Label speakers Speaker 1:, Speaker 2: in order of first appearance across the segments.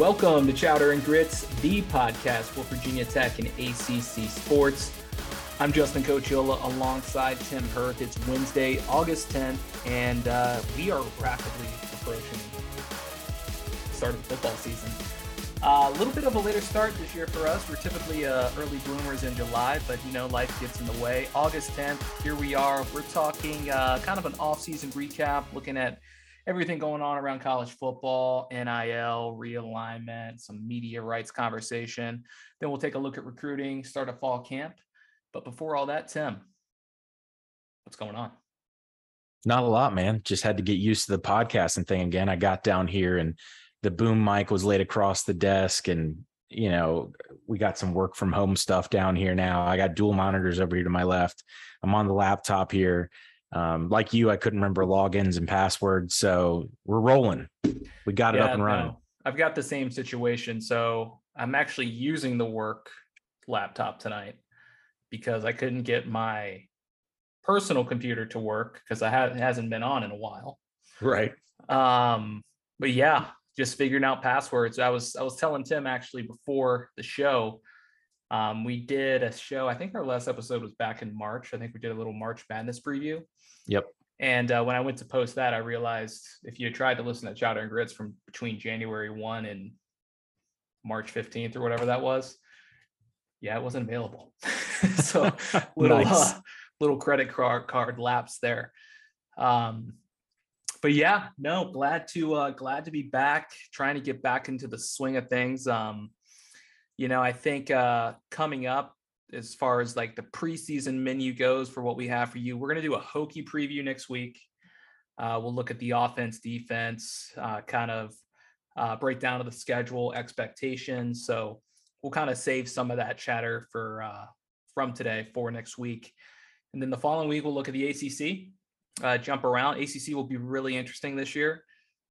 Speaker 1: Welcome to Chowder and Grits, the podcast for Virginia Tech and ACC sports. I'm Justin Cochiola alongside Tim Hirth. It's Wednesday, August 10th, and uh, we are rapidly approaching the start of the football season. Uh, a little bit of a later start this year for us. We're typically uh, early bloomers in July, but you know life gets in the way. August 10th, here we are. We're talking uh, kind of an off-season recap, looking at everything going on around college football, NIL, realignment, some media rights conversation. Then we'll take a look at recruiting, start a fall camp. But before all that, Tim, what's going on?
Speaker 2: Not a lot, man. Just had to get used to the podcasting thing again. I got down here and the boom mic was laid across the desk and you know, we got some work from home stuff down here now. I got dual monitors over here to my left. I'm on the laptop here. Um, like you, I couldn't remember logins and passwords. So we're rolling. We got it up and running. No,
Speaker 1: I've got the same situation. So I'm actually using the work laptop tonight because I couldn't get my personal computer to work because I had it hasn't been on in a while.
Speaker 2: Right.
Speaker 1: Um, but yeah, just figuring out passwords. I was I was telling Tim actually before the show. Um, we did a show. I think our last episode was back in March. I think we did a little March Madness preview.
Speaker 2: Yep.
Speaker 1: And uh, when I went to post that, I realized if you tried to listen to Chowder and Grits from between January 1 and March 15th or whatever that was, yeah, it wasn't available. so little nice. uh, little credit card card lapse there. Um, but yeah, no, glad to uh, glad to be back, trying to get back into the swing of things. Um, you know, I think uh, coming up as far as like the preseason menu goes for what we have for you, we're gonna do a Hokie preview next week. Uh, we'll look at the offense, defense, uh, kind of uh, breakdown of the schedule, expectations. So we'll kind of save some of that chatter for uh, from today for next week. And then the following week, we'll look at the ACC uh, jump around. ACC will be really interesting this year.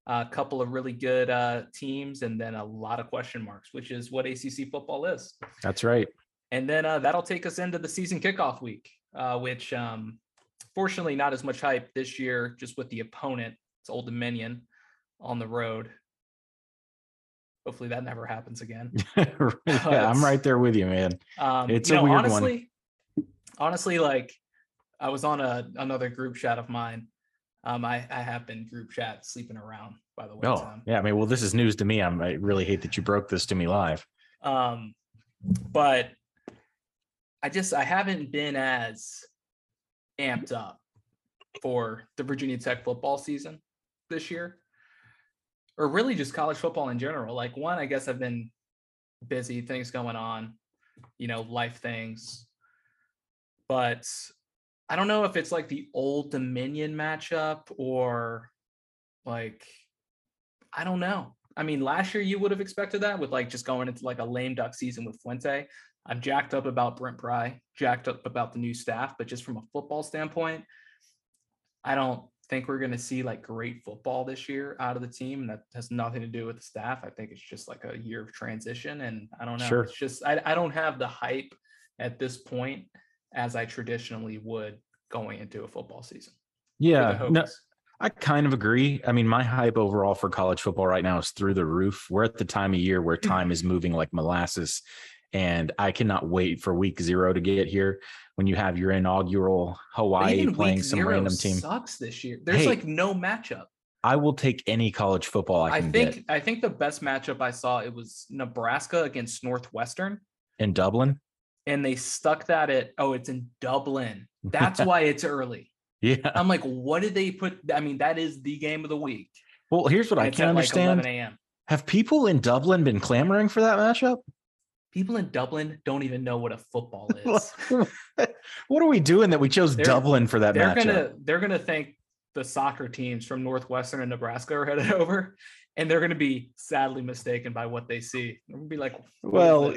Speaker 1: A couple of really good uh, teams, and then a lot of question marks, which is what ACC football is.
Speaker 2: That's right.
Speaker 1: And then uh, that'll take us into the season kickoff week, uh, which um, fortunately not as much hype this year, just with the opponent. It's Old Dominion on the road. Hopefully that never happens again.
Speaker 2: yeah, I'm right there with you, man. Um, it's a know, weird
Speaker 1: honestly, one. Honestly, like I was on a another group chat of mine. Um, I, I have been group chat sleeping around, by the way.
Speaker 2: Oh, Tom. yeah. I mean, well, this is news to me. I'm, I really hate that you broke this to me live.
Speaker 1: Um, but I just I haven't been as amped up for the Virginia Tech football season this year, or really just college football in general. Like one, I guess I've been busy, things going on, you know, life things. But I don't know if it's like the old Dominion matchup or like I don't know. I mean, last year you would have expected that with like just going into like a lame duck season with Fuente. I'm jacked up about Brent Pry, jacked up about the new staff, but just from a football standpoint, I don't think we're going to see like great football this year out of the team. And that has nothing to do with the staff. I think it's just like a year of transition. And I don't know. Sure. It's just, I, I don't have the hype at this point as I traditionally would going into a football season.
Speaker 2: Yeah, no, I kind of agree. I mean, my hype overall for college football right now is through the roof. We're at the time of year where time is moving like molasses. And I cannot wait for week zero to get here when you have your inaugural Hawaii playing some random team.
Speaker 1: Sucks this year. There's hey, like no matchup.
Speaker 2: I will take any college football I, I
Speaker 1: think.
Speaker 2: Get.
Speaker 1: I think the best matchup I saw it was Nebraska against Northwestern
Speaker 2: in Dublin
Speaker 1: and they stuck that at oh it's in dublin that's why it's early
Speaker 2: yeah
Speaker 1: i'm like what did they put i mean that is the game of the week
Speaker 2: well here's what and i can't understand like have people in dublin been clamoring for that matchup
Speaker 1: people in dublin don't even know what a football is
Speaker 2: what are we doing that we chose they're, dublin for that
Speaker 1: they're
Speaker 2: matchup?
Speaker 1: gonna they're gonna think the soccer teams from northwestern and nebraska are headed over and they're going to be sadly mistaken by what they see. They're going to be like,
Speaker 2: "Well,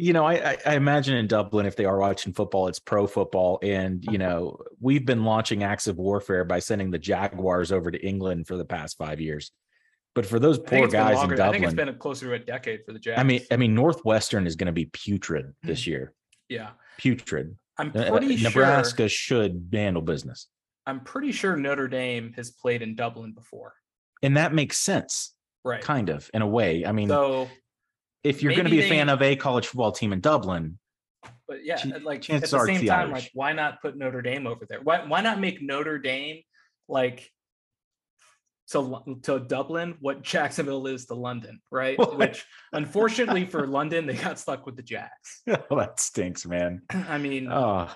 Speaker 2: you know, I, I imagine in Dublin, if they are watching football, it's pro football. And, you know, we've been launching acts of warfare by sending the Jaguars over to England for the past five years. But for those poor guys in Dublin, I think
Speaker 1: it's been closer to a decade for the Jags.
Speaker 2: I mean, I mean, Northwestern is going to be putrid this year.
Speaker 1: yeah,
Speaker 2: putrid.
Speaker 1: I'm uh, uh, pretty uh,
Speaker 2: sure Nebraska should handle business.
Speaker 1: I'm pretty sure Notre Dame has played in Dublin before,
Speaker 2: and that makes sense
Speaker 1: right.
Speaker 2: kind of in a way. I mean,
Speaker 1: So,
Speaker 2: if you're going to be a fan
Speaker 1: they-
Speaker 2: of a college football team in Dublin,
Speaker 1: but yeah, like at the same
Speaker 2: the
Speaker 1: time,
Speaker 2: Irish.
Speaker 1: like why not put Notre Dame over there? Why why not make Notre Dame like to to Dublin what Jacksonville is to London, right?
Speaker 2: What?
Speaker 1: Which unfortunately for London, they got stuck with the Jacks.
Speaker 2: oh, that stinks, man.
Speaker 1: I mean,
Speaker 2: Oh,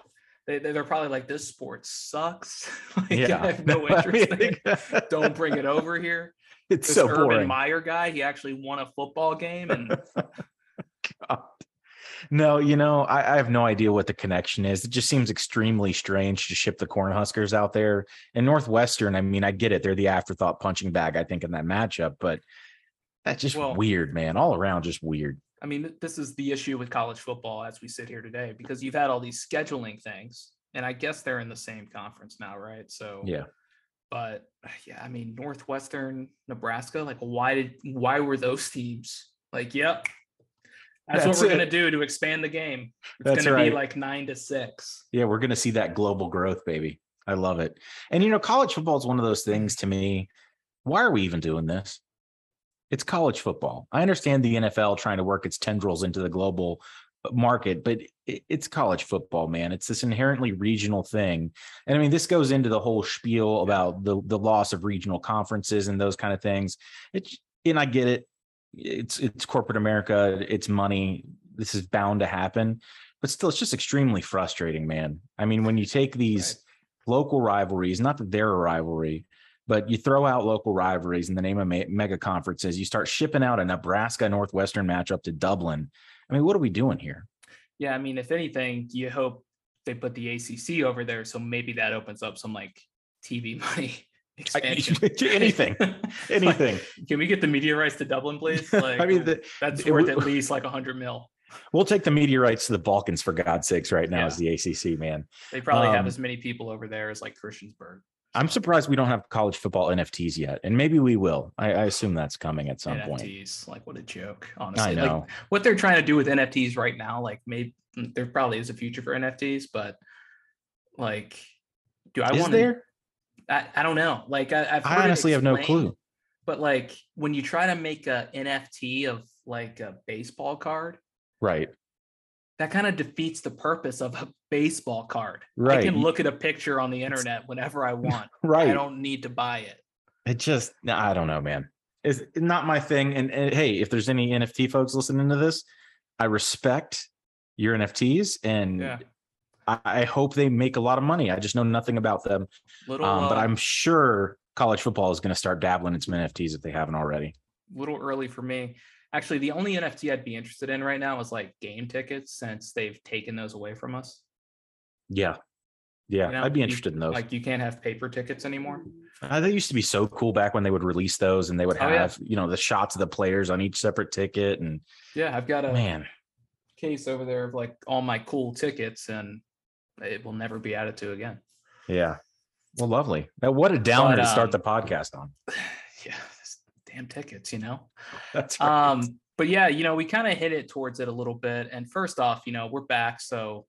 Speaker 1: they, they're probably like, this sport sucks. like,
Speaker 2: yeah.
Speaker 1: I have no
Speaker 2: I
Speaker 1: interest in
Speaker 2: mean,
Speaker 1: it. Don't bring it over here.
Speaker 2: It's
Speaker 1: This
Speaker 2: so
Speaker 1: Urban
Speaker 2: boring.
Speaker 1: Meyer guy, he actually won a football game, and
Speaker 2: God. No, you know, I, I have no idea what the connection is. It just seems extremely strange to ship the Cornhuskers out there. And Northwestern, I mean, I get it. They're the afterthought punching bag, I think, in that matchup, but that's just
Speaker 1: Well-
Speaker 2: weird, man. All around, just weird.
Speaker 1: I mean, this is the issue with college football as we sit here today because you've had all these scheduling things, and I guess they're in the same conference now, right? So
Speaker 2: Yeah.
Speaker 1: but yeah, I mean, Northwestern, Nebraska, like why did why were those teams like, yep, that's,
Speaker 2: That's
Speaker 1: what we're
Speaker 2: it.
Speaker 1: gonna do to expand the game. It's
Speaker 2: That's
Speaker 1: gonna
Speaker 2: right.
Speaker 1: be like nine to six.
Speaker 2: Yeah, we're going to see that global growth, baby. I love it. And you know, college football is one of those things to me. Why are we even doing this? It's college football. I understand the NFL trying to work its tendrils into the global market, but it's college football, man. It's this inherently regional thing. And I mean, this goes into the whole spiel about the the loss of regional conferences and those kind of things. It's and I get it. It's it's corporate America, it's money. This is bound to happen. But still it's just extremely frustrating man. I mean when you take these local rivalries not that they're a rivalry but you throw out local rivalries in the name of me- mega conferences you start shipping out a nebraska northwestern matchup to dublin. I mean what are we doing here?
Speaker 1: Yeah, I mean, if anything, you hope they put the ACC over there, so maybe that opens up some like TV money expansion.
Speaker 2: anything
Speaker 1: Like,
Speaker 2: anything
Speaker 1: can we get the media rights to Dublin, please? Like,
Speaker 2: i mean the,
Speaker 1: that's
Speaker 2: it
Speaker 1: worth
Speaker 2: w-
Speaker 1: at least like a hundred mil.
Speaker 2: we'll take the media rights to the balkans for god's sakes right now
Speaker 1: Yeah.
Speaker 2: as the acc man
Speaker 1: They probably have
Speaker 2: Um,
Speaker 1: as many people over there as like Christiansburg.
Speaker 2: i'm surprised we don't have college football nfts yet and maybe we will i, I assume that's coming at some point
Speaker 1: NFTs, like what a joke, honestly.
Speaker 2: i
Speaker 1: Like,
Speaker 2: know
Speaker 1: what they're trying to do with NFTs right now, like maybe there probably is a future for NFTs, but like, do I want
Speaker 2: there
Speaker 1: I, I don't know. Like, I, I've
Speaker 2: i honestly have no clue
Speaker 1: But like, when you try to make a NFT of like a baseball card,
Speaker 2: right
Speaker 1: that kind of defeats the purpose of a baseball card.
Speaker 2: Right.
Speaker 1: I can look at a picture on the internet whenever I want.
Speaker 2: right
Speaker 1: I don't need to buy it.
Speaker 2: It just, I don't know, man. It's not my thing. And, and hey, if there's any NFT folks listening to this, I respect your NFTs and
Speaker 1: Yeah.
Speaker 2: I, hope they make a lot of money. I just know nothing about them.
Speaker 1: Little,
Speaker 2: Um, but
Speaker 1: uh,
Speaker 2: I'm sure college football is going to start dabbling in some NFTs if they haven't already.
Speaker 1: little early for me. Actually, the only NFT I'd be interested in right now is like game tickets since they've taken those away from us.
Speaker 2: Yeah. Yeah.
Speaker 1: You know,
Speaker 2: I'd be
Speaker 1: you-
Speaker 2: interested in those.
Speaker 1: Like you can't have paper tickets anymore.
Speaker 2: Uh, they used to be so cool back when they would release those and they would
Speaker 1: Oh, yeah.
Speaker 2: have, you know, the shots of the players on each separate ticket. And
Speaker 1: Yeah, I've got a
Speaker 2: man,
Speaker 1: case over there of like all my cool tickets and it will never be added to again.
Speaker 2: yeah. Well, lovely. Now, what a downer
Speaker 1: But,
Speaker 2: to start
Speaker 1: um,
Speaker 2: the podcast on.
Speaker 1: yeah, damn tickets, you know.
Speaker 2: That's right.
Speaker 1: Um, but yeah, you know, we kind of hit it towards it a little bit. And first off, you know, we're back. So,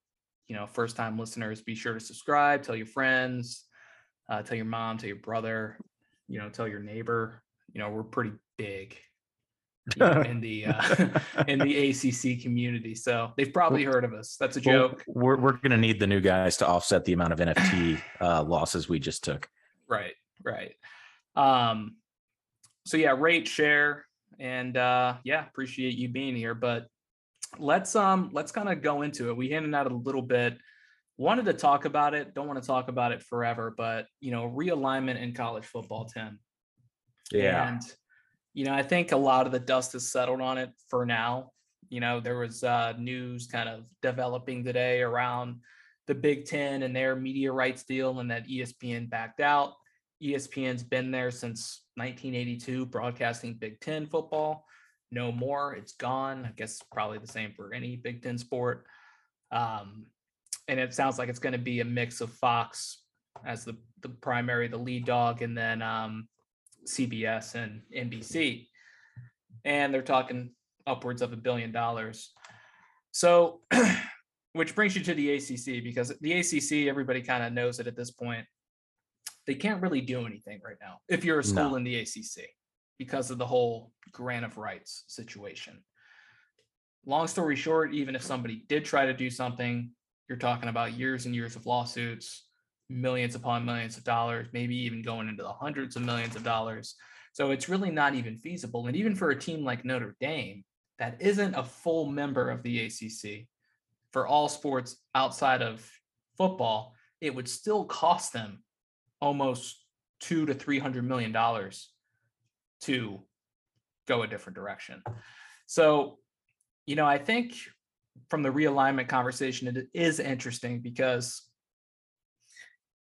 Speaker 1: you know, first time listeners, be sure to subscribe, tell your friends, uh, tell your mom, tell your brother, you know, tell your neighbor. You know, we're pretty big you know, in the uh, in the ACC community. So they've probably heard of us. That's a
Speaker 2: Well,
Speaker 1: joke.
Speaker 2: we're we're gonna need the new guys to offset the amount of NFT uh, losses we just took.
Speaker 1: Right, right. Um, so yeah, rate, share, and uh yeah, appreciate you being here. But let's um let's kind of go into it. We hinted out a little bit. Wanted to talk about it, don't want to talk about it forever, but you know, realignment in college football, Tim. And you know, I think a lot of the dust has settled on it for now. You know, there was uh, news kind of developing today around the Big Ten and their media rights deal, and that ESPN backed out. ESPN's been there since 1982, broadcasting Big Ten football. No more, it's gone. I guess probably the same for any Big Ten sport. Um, and it sounds like it's going to be a mix of Fox as the the primary, the lead dog, and then um, CBS and NBC. And they're talking upwards of a billion dollars. So, which brings you to the ACC because the ACC, everybody kind of knows it at this point. They can't really do anything right now if you're a school
Speaker 2: No.
Speaker 1: in the ACC. because of the whole grant of rights situation. Long story short, even if somebody did try to do something, you're talking about years and years of lawsuits, millions upon millions of dollars, maybe even going into the hundreds of millions of dollars. So it's really not even feasible. And even for a team like Notre Dame, that isn't a full member of the ACC for all sports outside of football, it would still cost them almost two to three hundred million dollars to go a different direction. So, you know, I think from the realignment conversation, it is interesting because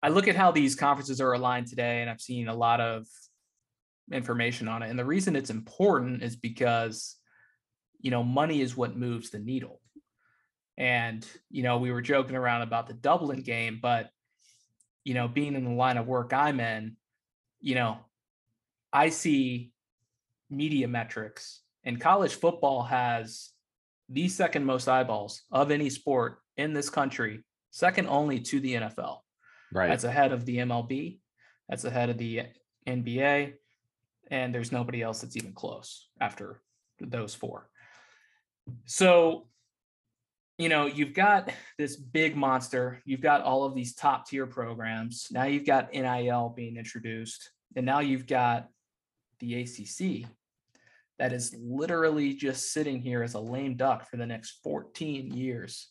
Speaker 1: I look at how these conferences are aligned today, and I've seen a lot of information on it. And the reason it's important is because, you know, money is what moves the needle. And, you know, we were joking around about the Dublin game, but, you know, being in the line of work I'm in, you know, I see media metrics and college football has the second most eyeballs of any sport in this country, second only to the NFL.
Speaker 2: Right.
Speaker 1: That's ahead of the MLB. That's ahead of the NBA. And there's nobody else that's even close after those four. So, you know, you've got this big monster. You've got all of these top tier programs. Now you've got NIL being introduced. And now you've got the ACC that is literally just sitting here as a lame duck for the next 14 years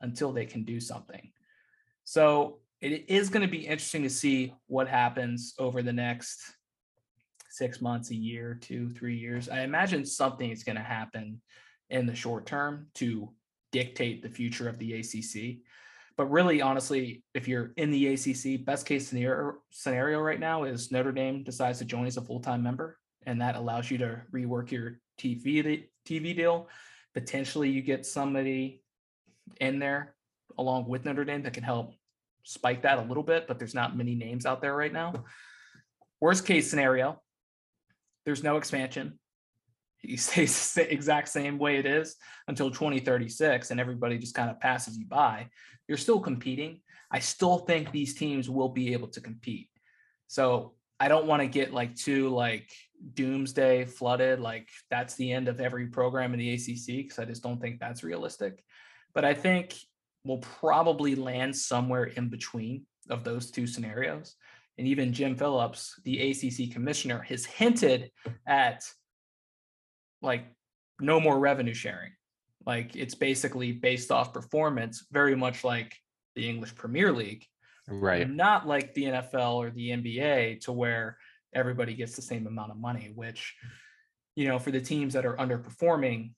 Speaker 1: until they can do something. So it is going to be interesting to see what happens over the next six months, a year, two, three years. I imagine something is going to happen in the short term to dictate the future of the ACC. But really, honestly, if you're in the ACC, best case scenario scenario right now is Notre Dame decides to join as a full time member, and that allows you to rework your TV TV deal. Potentially, you get somebody in there along with Notre Dame that can help spike that a little bit, but there's not many names out there right now. Worst case scenario, there's no expansion. He stays the exact same way it is until 2036, and everybody just kind of passes you by. You're still competing. I still think these teams will be able to compete. So I don't want to get like too like doomsday flooded, like that's the end of every program in the ACC, because I just don't think that's realistic. But I think we'll probably land somewhere in between of those two scenarios. And even Jim Phillips, the ACC commissioner, has hinted at like no more revenue sharing. Like it's basically based off performance, very much like the English Premier League.
Speaker 2: Right.
Speaker 1: Not like the NFL or the NBA to where everybody gets the same amount of money, which, you know, for the teams that are underperforming,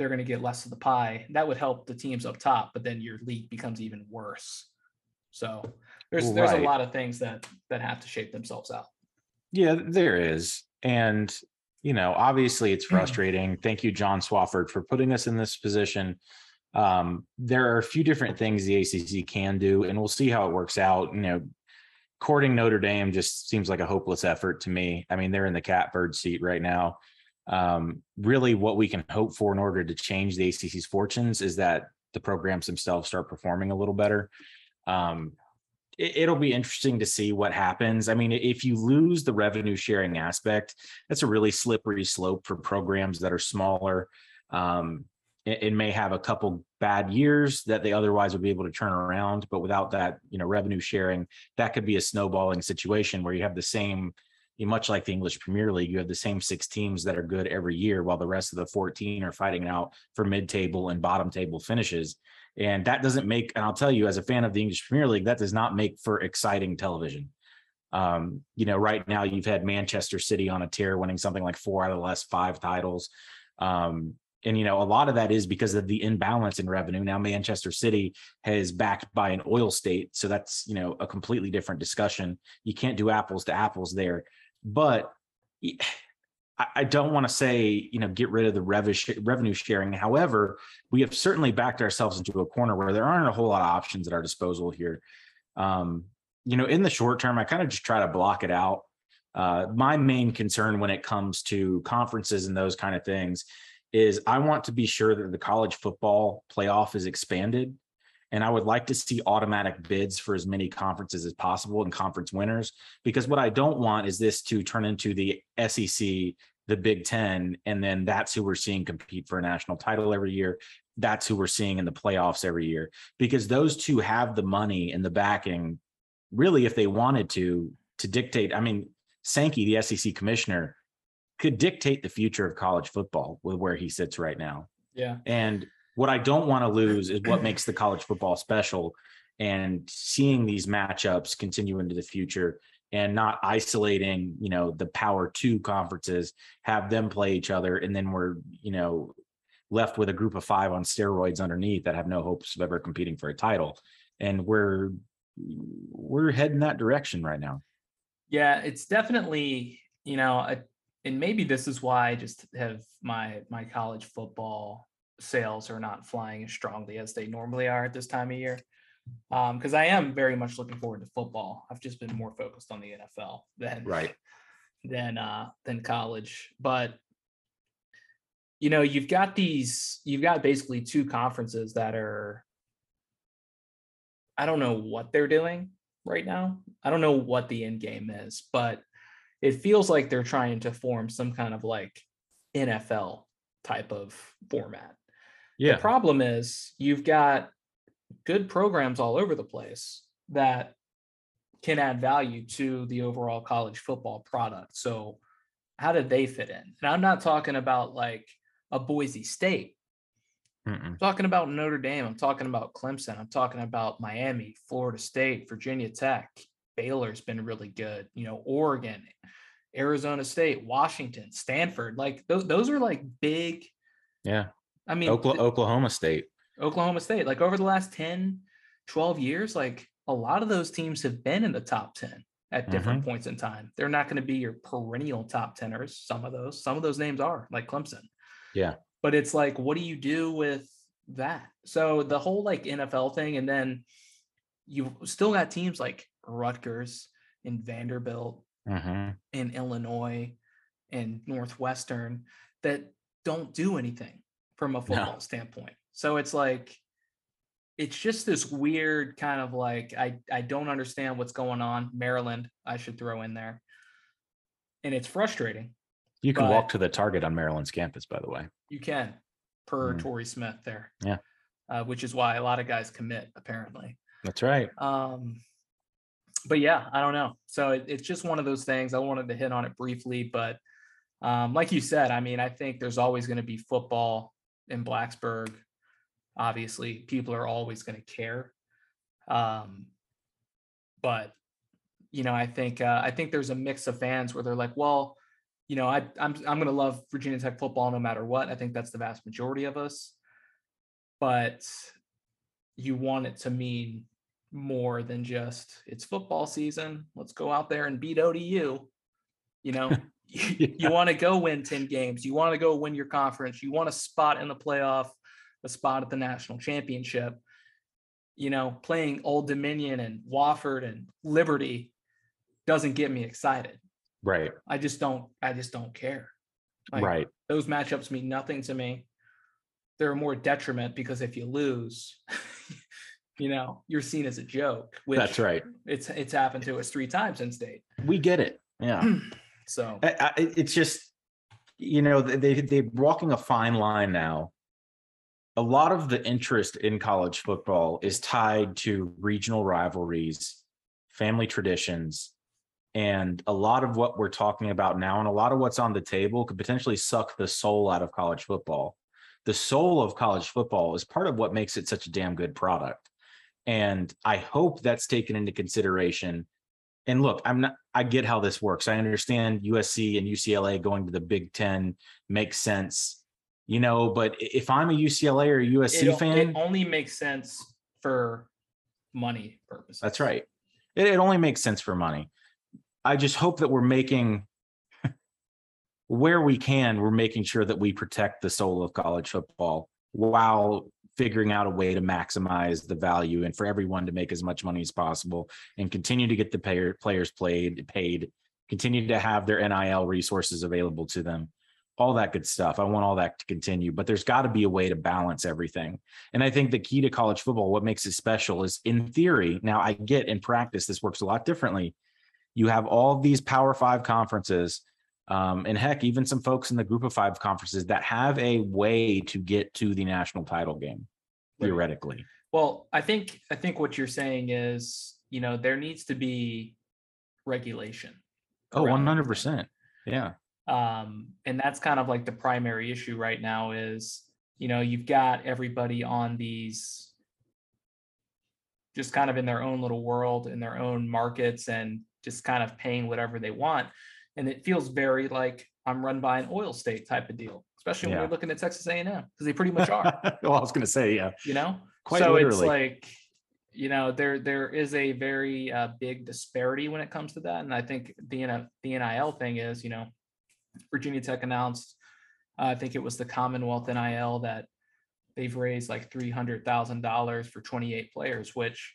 Speaker 1: they're going to get less of the pie. That would help the teams up top, but then your league becomes even worse. So there's right. there's a lot of things that that have to shape themselves out.
Speaker 2: Yeah, there is. And you know, obviously it's frustrating. Thank you, John Swofford for putting us in this position. Um, there are a few different things the ACC can do, and we'll see how it works out. You know, courting Notre Dame just seems like a hopeless effort to me. I mean, they're in the catbird seat right now. Um, really, what we can hope for in order to change the ACC's fortunes is that the programs themselves start performing a little better. Um, it, will be interesting to see what happens. I mean, if you lose the revenue sharing aspect, that's a really slippery slope for programs that are smaller. Um, it, it, may have a couple bad years that they otherwise would be able to turn around, but without that, you know, revenue sharing, that could be a snowballing situation where you have the same much like the English Premier League, you have the same six teams that are good every year, while the rest of the 14 are fighting out for mid table and bottom table finishes. And that doesn't make, and I'll tell you, as a fan of the English Premier League, that does not make for exciting television. Um, you know, right now you've had Manchester City on a tear, winning something like four out of the last five titles. Um, and you know, a lot of that is because of the imbalance in revenue. Now Manchester City has backed by an oil state, so that's you know a completely different discussion. You can't do apples to apples there, but I don't want to say, you know, get rid of the revenue sharing. However, we have certainly backed ourselves into a corner where there aren't a whole lot of options at our disposal here. Um, you know, in the short term, I kind of just try to block it out. Uh, my main concern when it comes to conferences and those kind of things is I want to be sure that the college football playoff is expanded And I would like to see automatic bids for as many conferences as possible and conference winners, because what I don't want is this to turn into the SEC, the Big Ten, and then that's who we're seeing compete for a national title every year. That's who we're seeing in the playoffs every year, because those two have the money and the backing, really, if they wanted to, to dictate. I mean, Sankey, the SEC commissioner, could dictate the future of college football with where he sits right now.
Speaker 1: Yeah.
Speaker 2: And what I don't want to lose is what makes the college football special and seeing these matchups continue into the future and not isolating, you know, the power two conferences, have them play each other. And then we're, you know, left with a group of five on steroids underneath that have no hopes of ever competing for a title. And we're, we're heading that direction right now.
Speaker 1: Yeah, it's definitely, you know, a, and maybe this is why I just have my my college football sails are not flying as strongly as they normally are at this time of year. Because um, I am very much looking forward to football. I've just been more focused on the NFL than
Speaker 2: right
Speaker 1: than uh than college. But you know, you've got these, you've got basically two conferences that are I don't know what they're doing right now. I don't know what the end game is, but it feels like they're trying to form some kind of like NFL type of format.
Speaker 2: Yeah.
Speaker 1: The problem is you've got good programs all over the place that can add value to the overall college football product. So how did they fit in? And I'm not talking about like a Boise State. Mm-mm. I'm talking about Notre Dame. I'm talking about Clemson. I'm talking about Miami, Florida State, Virginia Tech, Baylor's been really good. You know, Oregon, Arizona State, Washington, Stanford. Like those, those are like big.
Speaker 2: Yeah.
Speaker 1: I mean,
Speaker 2: Oklahoma State.
Speaker 1: Oklahoma State. Like over the last 10, 12 years, like a lot of those teams have been in the top 10 at different mm-hmm. points in time. They're not going to be your perennial top teners. Some of those, some of those names are like Clemson.
Speaker 2: Yeah.
Speaker 1: But it's like, what do you do with that? So the whole like NFL thing, and then you still got teams like Rutgers and Vanderbilt
Speaker 2: mm-hmm.
Speaker 1: and Illinois and Northwestern that don't do anything from a football no. standpoint. So it's like it's just this weird kind of like I I don't understand what's going on. Maryland, I should throw in there. And it's frustrating.
Speaker 2: You can walk to the target on Maryland's campus, by the way.
Speaker 1: You can, per mm. Torrey Smith there.
Speaker 2: Yeah.
Speaker 1: Uh, which is why a lot of guys commit, apparently.
Speaker 2: That's right.
Speaker 1: Um, but yeah, I don't know. So it, it's just one of those things. I wanted to hit on it briefly, but um, like you said, I mean, I think there's always going to be football in Blacksburg. Obviously, people are always going to care. Um, but you know, I think uh, I think there's a mix of fans where they're like, well, you know, I, I'm I'm going to love Virginia Tech football no matter what. I think that's the vast majority of us. But you want it to mean more than just it's football season. Let's go out there and beat ODU. You know, you, you want to go win 10 games. You want to go win your conference. You want a spot in the playoff, a spot at the national championship. You know, playing Old Dominion and Wofford and Liberty doesn't get me excited.
Speaker 2: Right.
Speaker 1: I just don't, I just don't care.
Speaker 2: Like, right.
Speaker 1: Those matchups mean nothing to me. They're more detriment because if you lose, you know, you're seen as a joke.
Speaker 2: That's right.
Speaker 1: It's it's happened to us three times in state.
Speaker 2: We get it. Yeah.
Speaker 1: so
Speaker 2: I, I, it's just, you know, they they're walking a fine line now. A lot of the interest in college football is tied to regional rivalries, family traditions, and a lot of what we're talking about now and a lot of what's on the table could potentially suck the soul out of college football. The soul of college football is part of what makes it such a damn good product and I hope that's taken into consideration. And look, I'm not, I get how this works. I understand USC and UCLA going to the Big Ten makes sense, you know, but if I'm a UCLA or a USC
Speaker 1: it,
Speaker 2: fan,
Speaker 1: it only makes sense for money purposes.
Speaker 2: That's right. It, it only makes sense for money. I just hope that we're making where we can, we're making sure that we protect the soul of college football while figuring out a way to maximize the value and for everyone to make as much money as possible and continue to get the payer, players played paid continue to have their nil resources available to them all that good stuff. I want all that to continue, but there's got to be a way to balance everything. And I think the key to college football, what makes it special is in theory, now I get in practice, this works a lot differently. You have all these power five conferences. Um, and heck, even some folks in the group of five conferences that have a way to get to the national title game, theoretically.
Speaker 1: Well, I think I think what you're saying is, you know, there needs to be regulation.
Speaker 2: Oh, 100%. Yeah.
Speaker 1: um and that's kind of like the primary issue right now is you know you've got everybody on these just kind of in their own little world in their own markets and just kind of paying whatever they want and it feels very like i'm run by an oil state type of deal especially when
Speaker 2: Yeah.
Speaker 1: you're looking at texas a&m because they pretty much are
Speaker 2: well, I was going to say, yeah,
Speaker 1: you know
Speaker 2: quite
Speaker 1: so
Speaker 2: literally.
Speaker 1: it's like you know there there is a very uh, big disparity when it comes to that and i think the the nil thing is you know virginia tech announced uh, i think it was the commonwealth nil that they've raised like $300000 for 28 players which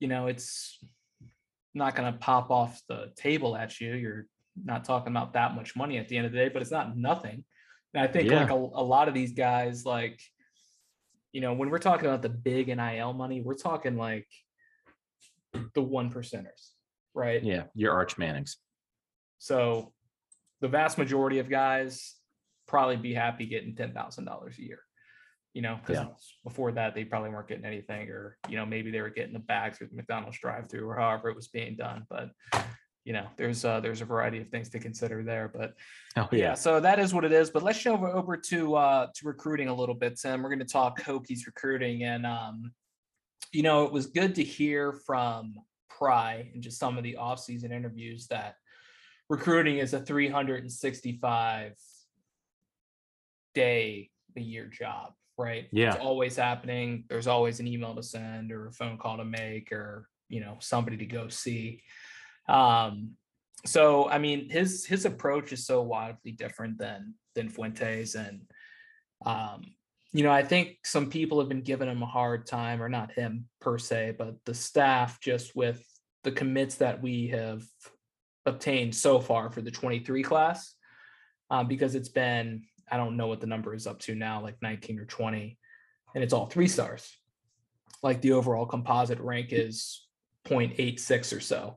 Speaker 1: you know it's not going to pop off the table at you you're not talking about that much money at the end of the day but it's not nothing and i think
Speaker 2: Yeah.
Speaker 1: like a, a lot of these guys like you know, when we're talking about the big NIL money, we're talking like the one percenters, right?
Speaker 2: yeah, your Arch Mannings.
Speaker 1: So the vast majority of guys probably be happy getting ten thousand dollars a year. You know, because
Speaker 2: Yeah.
Speaker 1: before that they probably weren't getting anything, or you know, maybe they were getting the bags through the McDonald's drive-through or however it was being done. But you know, there's uh there's a variety of things to consider there. But
Speaker 2: Oh,
Speaker 1: yeah, so that is what it is. But let's show over, over to uh to recruiting a little bit, Tim. We're going to talk Hokies recruiting, and um, you know, it was good to hear from Pry and just some of the off-season interviews that recruiting is a 365 day a year job, right?
Speaker 2: Yeah.
Speaker 1: It's always happening. There's always an email to send or a phone call to make or, you know, somebody to go see. Um, so I mean his his approach is so wildly different than than Fuentes and um you know I think some people have been giving him a hard time or not him per se but the staff just with the commits that we have obtained so far for the 23 class um, because it's been I don't know what the number is up to now like 19 or 20 and it's all three stars. Like the overall composite rank is 0.86 or so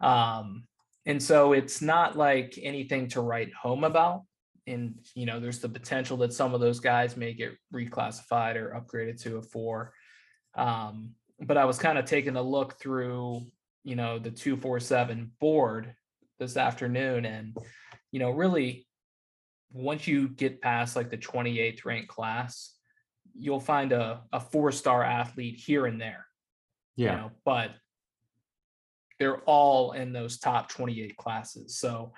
Speaker 1: um and so it's not like anything to write home about. And you know there's the potential that some of those guys may get reclassified or upgraded to a four. Um but i was kind of taking a look through you know the 247 board this afternoon and you know really once you get past like the 28th ranked class you'll find a, a four star athlete here and there you
Speaker 2: yeah,
Speaker 1: know, but they're all in those top 28 classes. So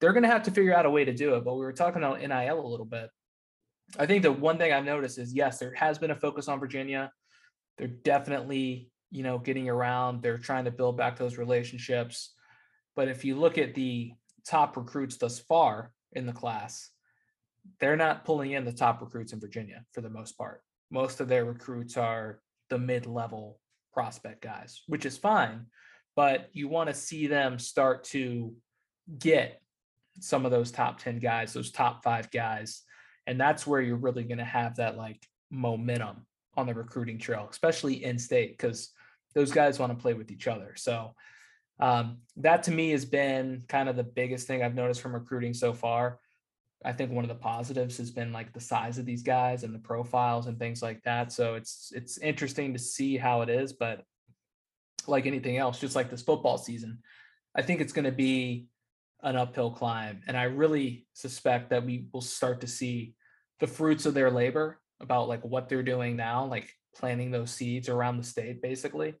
Speaker 1: they're going to have to figure out a way to do it. But we were talking about NIL a little bit. I think the one thing I've noticed is yes, there has been a focus on Virginia. They're definitely, you know, getting around. They're trying to build back those relationships. But if you look at the top recruits thus far in the class, they're not pulling in the top recruits in Virginia for the most part. Most of their recruits are the mid-level prospect guys, which is fine, but you want to see them start to get some of those top 10 guys, those top 5 guys, and that's where you're really going to have that like momentum on the recruiting trail, especially in state cuz those guys want to play with each other. So um, that to me has been kind of the biggest thing I've noticed from recruiting so far. I think one of the positives has been like the size of these guys and the profiles and things like that. So it's it's interesting to see how it is, but like anything else, just like this football season, I think it's going to be an uphill climb, and I really suspect that we will start to see the fruits of their labor about like what they're doing now, like planting those seeds around the state, basically,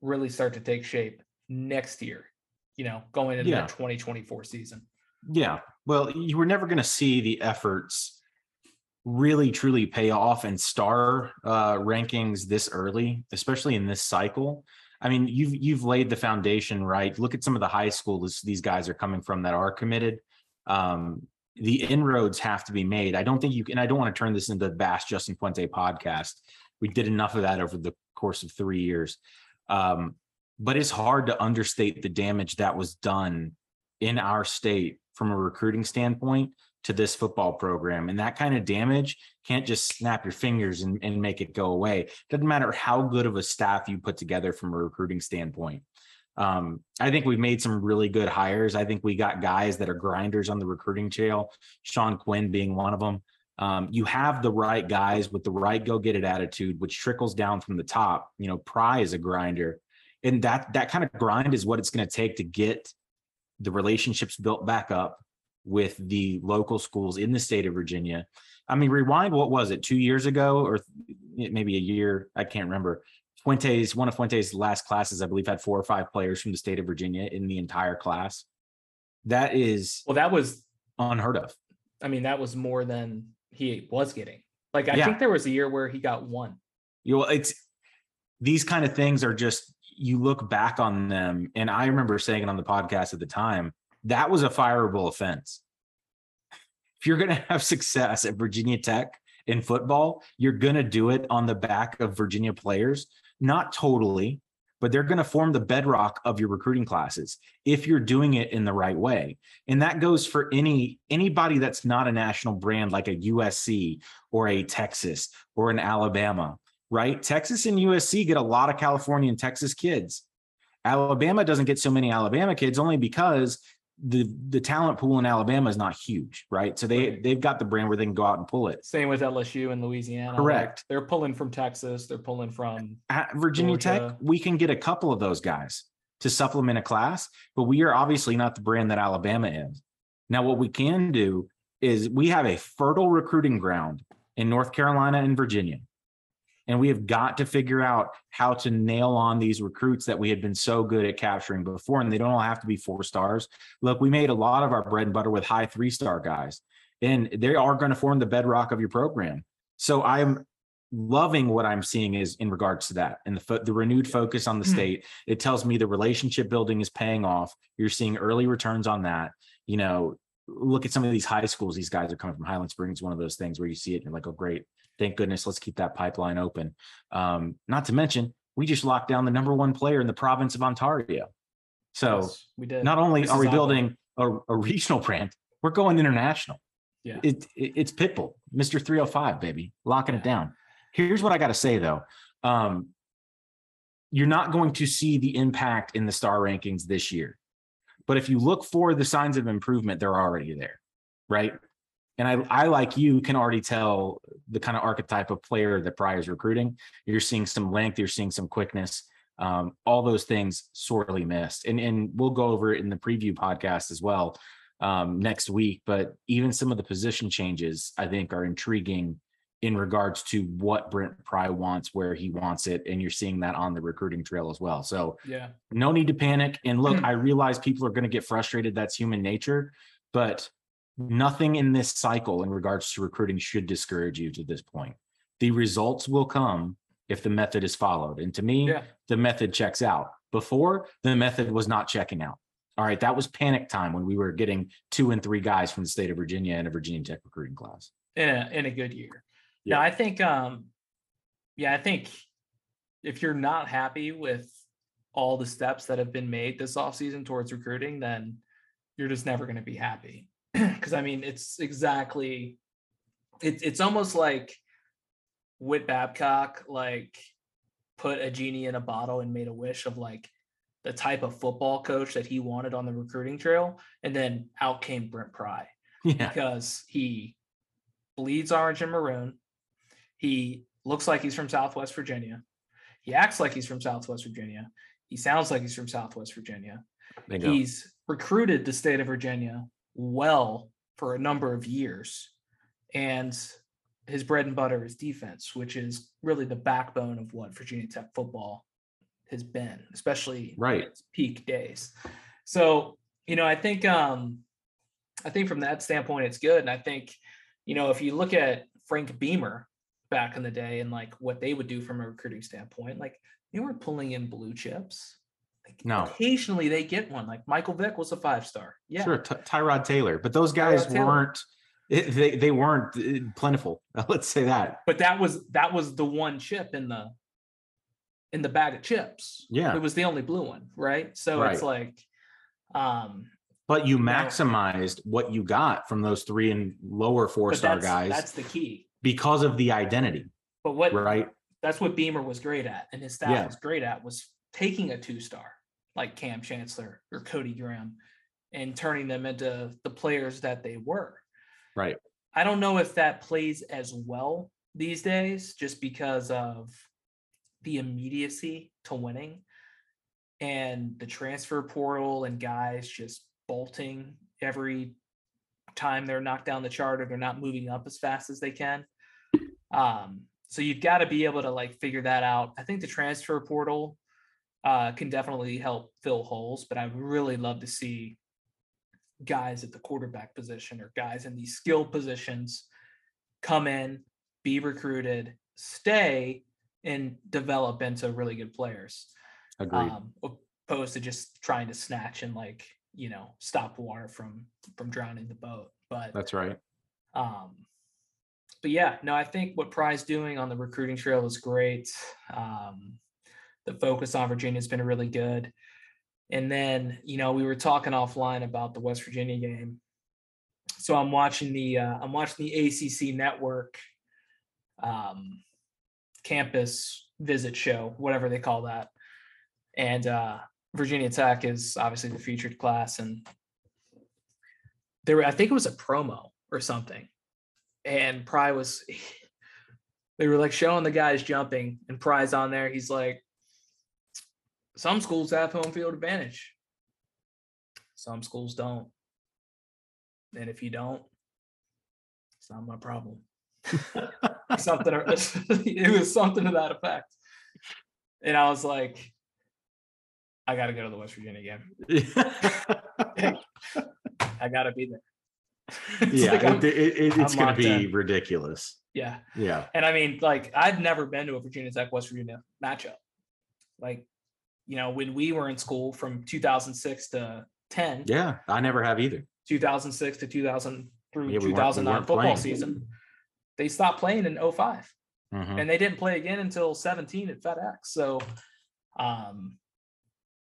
Speaker 1: really start to take shape next year. You know, going into
Speaker 2: Yeah.
Speaker 1: the 2024 season.
Speaker 2: Yeah. Well, you were never going to see the efforts really truly pay off and star uh, rankings this early, especially in this cycle. I mean, you've you've laid the foundation right. Look at some of the high schools these guys are coming from that are committed. Um, the inroads have to be made. I don't think you can. I don't want to turn this into the vast Justin Fuente podcast. We did enough of that over the course of three years, um, but it's hard to understate the damage that was done in our state from a recruiting standpoint to this football program. And that kind of damage can't just snap your fingers and, and make it go away. Doesn't matter how good of a staff you put together from a recruiting standpoint. Um, I think we've made some really good hires. I think we got guys that are grinders on the recruiting trail, Sean Quinn being one of them. Um, you have the right guys with the right go get it attitude, which trickles down from the top. You know, Pry is a grinder, and that that kind of grind is what it's going to take to get the relationships built back up with the local schools in the state of Virginia. I mean, rewind what was it two years ago or maybe a year? I can't remember. Fuentes, one of Fuentes' last classes, I believe, had four or five players from the state of Virginia in the entire class. That is
Speaker 1: Well, that was,
Speaker 2: unheard of.
Speaker 1: I mean, that was more than he was getting. Like, I
Speaker 2: Yeah.
Speaker 1: think there was a year where he got one.
Speaker 2: You know, it's these kind of things are just you look back on them, and I remember saying it on the podcast at the time. That was a fireable offense. If you're going to have success at Virginia Tech in football, you're going to do it on the back of Virginia players. Not totally, but they're going to form the bedrock of your recruiting classes if you're doing it in the right way. And that goes for any anybody that's not a national brand like a USC or a Texas or an Alabama, right? Texas and USC get a lot of California and Texas kids. Alabama doesn't get so many Alabama kids only because the the talent pool in Alabama is not huge, right? So they
Speaker 1: Right.
Speaker 2: they've got the brand where they can go out and pull it.
Speaker 1: Same with LSU and Louisiana. like,
Speaker 2: Correct.
Speaker 1: they're pulling from Texas. They're pulling from,
Speaker 2: At Virginia Tech, we can get a couple of those guys to supplement a class, but we are obviously not the brand that Alabama is. Now, what we can do is we have a fertile recruiting ground in North Carolina and Virginia. And we have got to figure out how to nail on these recruits that we had been so good at capturing before. And they don't all have to be four stars. Look, we made a lot of our bread and butter with high three star guys, and they are going to form the bedrock of your program. So I'm loving what I'm seeing is in regards to that and the fo- the renewed focus on the
Speaker 1: Hmm.
Speaker 2: state. It tells me the relationship building is paying off. You're seeing early returns on that. You know, look at some of these high schools. These guys are coming from Highland Springs. One of those things where you see it and you're like, oh, great. Thank goodness. Let's keep that pipeline open. Um, not to mention, we just locked down the number one player in the province of Ontario. So
Speaker 1: Yes, we did.
Speaker 2: not only are we building a, a regional brand, we're going international.
Speaker 1: Yeah.
Speaker 2: It, it it's Pitbull, Mr. 305, baby, locking it down. Here's what I got to say though. Um, you're not going to see the impact in the star rankings this year. But if you look for the signs of improvement, they're already there, right? And I, I like you can already tell the kind of archetype of player that Pry is recruiting. You're seeing some length, you're seeing some quickness, um, all those things sorely missed. And and we'll go over it in the preview podcast as well um, next week. But even some of the position changes, I think, are intriguing in regards to what Brent Pry wants, where he wants it, and you're seeing that on the recruiting trail as well. So
Speaker 1: Yeah.
Speaker 2: no need to panic. And look,
Speaker 1: Hmm.
Speaker 2: I realize people are going to get frustrated. That's human nature, but nothing in this cycle in regards to recruiting should discourage you to this point. The results will come if the method is followed. And to me,
Speaker 1: Yeah.
Speaker 2: the method checks out. Before, the method was not checking out. All right, that was panic time when we were getting two and three guys from the state of Virginia in a Virginia Tech recruiting class.
Speaker 1: in a in a good year.
Speaker 2: Yeah.
Speaker 1: Yeah, I think um yeah, I think if you're not happy with all the steps that have been made this offseason towards recruiting, then you're just never going to be happy. Cuz I mean, it's exactly it's it's almost like Whit Babcock like put a genie in a bottle and made a wish of like the type of football coach that he wanted on the recruiting trail and then out came Brent Pry
Speaker 2: Yeah.
Speaker 1: because he bleeds orange and maroon. He looks like he's from Southwest Virginia. He acts like he's from Southwest Virginia. He sounds like he's from Southwest Virginia. He's recruited the state of Virginia well for a number of years. And his bread and butter is defense, which is really the backbone of what Virginia Tech football has been, especially in
Speaker 2: Right.
Speaker 1: its peak days. So, you know, I think um I think from that standpoint it's good. And I think, you know, if you look at Frank Beamer back in the day and like what they would do from a recruiting standpoint, like they weren't pulling in blue chips. Like
Speaker 2: No.
Speaker 1: occasionally they get one. Like Michael Vick was a five star. Yeah.
Speaker 2: Sure, Ty- Tyrod Taylor, but those guys weren't. It, they they weren't uh, plentiful. Let's say that.
Speaker 1: But that was that was the one chip in the in the bag of chips.
Speaker 2: Yeah.
Speaker 1: It was the only blue one, right? So it's like um
Speaker 2: But you maximized what you got from those three and lower four star guys
Speaker 1: that's the key.
Speaker 2: because of the identity,
Speaker 1: But what
Speaker 2: right?
Speaker 1: that's what Beamer was great at, and his staff
Speaker 2: Yeah.
Speaker 1: was great at was taking a two star like Kam Chancellor or Cody Grimm and turning them into the players that they were.
Speaker 2: Right.
Speaker 1: I don't know if that plays as well these days just because of the immediacy to winning and the transfer portal and guys just bolting every time they're knocked down the chart or they're not moving up as fast as they can. Um, so you've got to be able to like figure that out. I think the transfer portal uh, can definitely help fill holes, but I would really love to see guys at the quarterback position or guys in these skill positions come in, be recruited, stay, and develop into really good players.
Speaker 2: Agreed.
Speaker 1: Um, opposed to just trying to snatch and like you know stop water from from drowning the boat. But
Speaker 2: That's right.
Speaker 1: um, but yeah, no, I think what Pry's doing on the recruiting trail is great. Um, the focus on Virginia has been really good. And then, you know, we were talking offline about the West Virginia game. So I'm watching the uh, I'm watching the ACC network um, campus visit show, whatever they call that. And uh, Virginia Tech is obviously the featured class, and there, I think it was a promo or something, and Pry was. They were like showing the guys jumping, and Pry's on there. He's like, "Some schools have home field advantage. Some schools don't, and if you don't, it's not my problem." something or- it was something to that effect and i was like i gotta go to the west virginia game i gotta be there
Speaker 2: yeah,
Speaker 1: like
Speaker 2: it, it, it- it's gonna be
Speaker 1: in.
Speaker 2: ridiculous.
Speaker 1: yeah
Speaker 2: Yeah.
Speaker 1: and i mean like i've never been to a virginia tech west virginia matchup like you know when we were in school from 2006 to 10
Speaker 2: Yeah. I never have either.
Speaker 1: 2006 to 2000 through
Speaker 2: Yeah, we weren't- we
Speaker 1: 2009
Speaker 2: weren't
Speaker 1: football
Speaker 2: playing.
Speaker 1: season they stopped playing in 05
Speaker 2: Mhm.
Speaker 1: and they didn't play again until 17 at FedEx. So, um,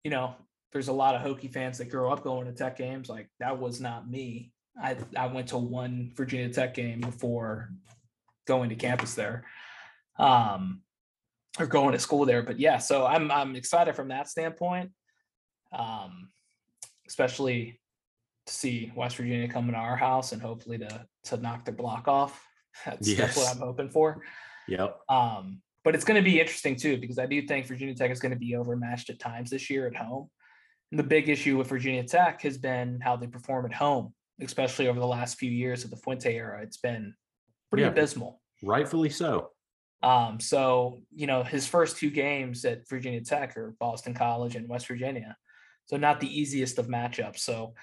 Speaker 1: you know, there's a lot of Hokie fans that grow up going to Tech games. Like that was not me. I I went to one Virginia Tech game before going to campus there, um, or going to school there. But yeah, so I'm I'm excited from that standpoint, um, especially to see West Virginia coming to our house and hopefully to to knock their block off. That's, that's what I'm hoping for.
Speaker 2: Yep.
Speaker 1: Um, but it's going to be interesting too because I do think Virginia Tech is going to be overmatched at times this year at home. And the big issue with Virginia Tech has been how they perform at home, especially over the last few years of the Fuente era. It's been pretty
Speaker 2: Yeah.
Speaker 1: abysmal.
Speaker 2: Rightfully so.
Speaker 1: Um, so you know his first two games at Virginia Tech or Boston College and West Virginia, so not the easiest of matchups. So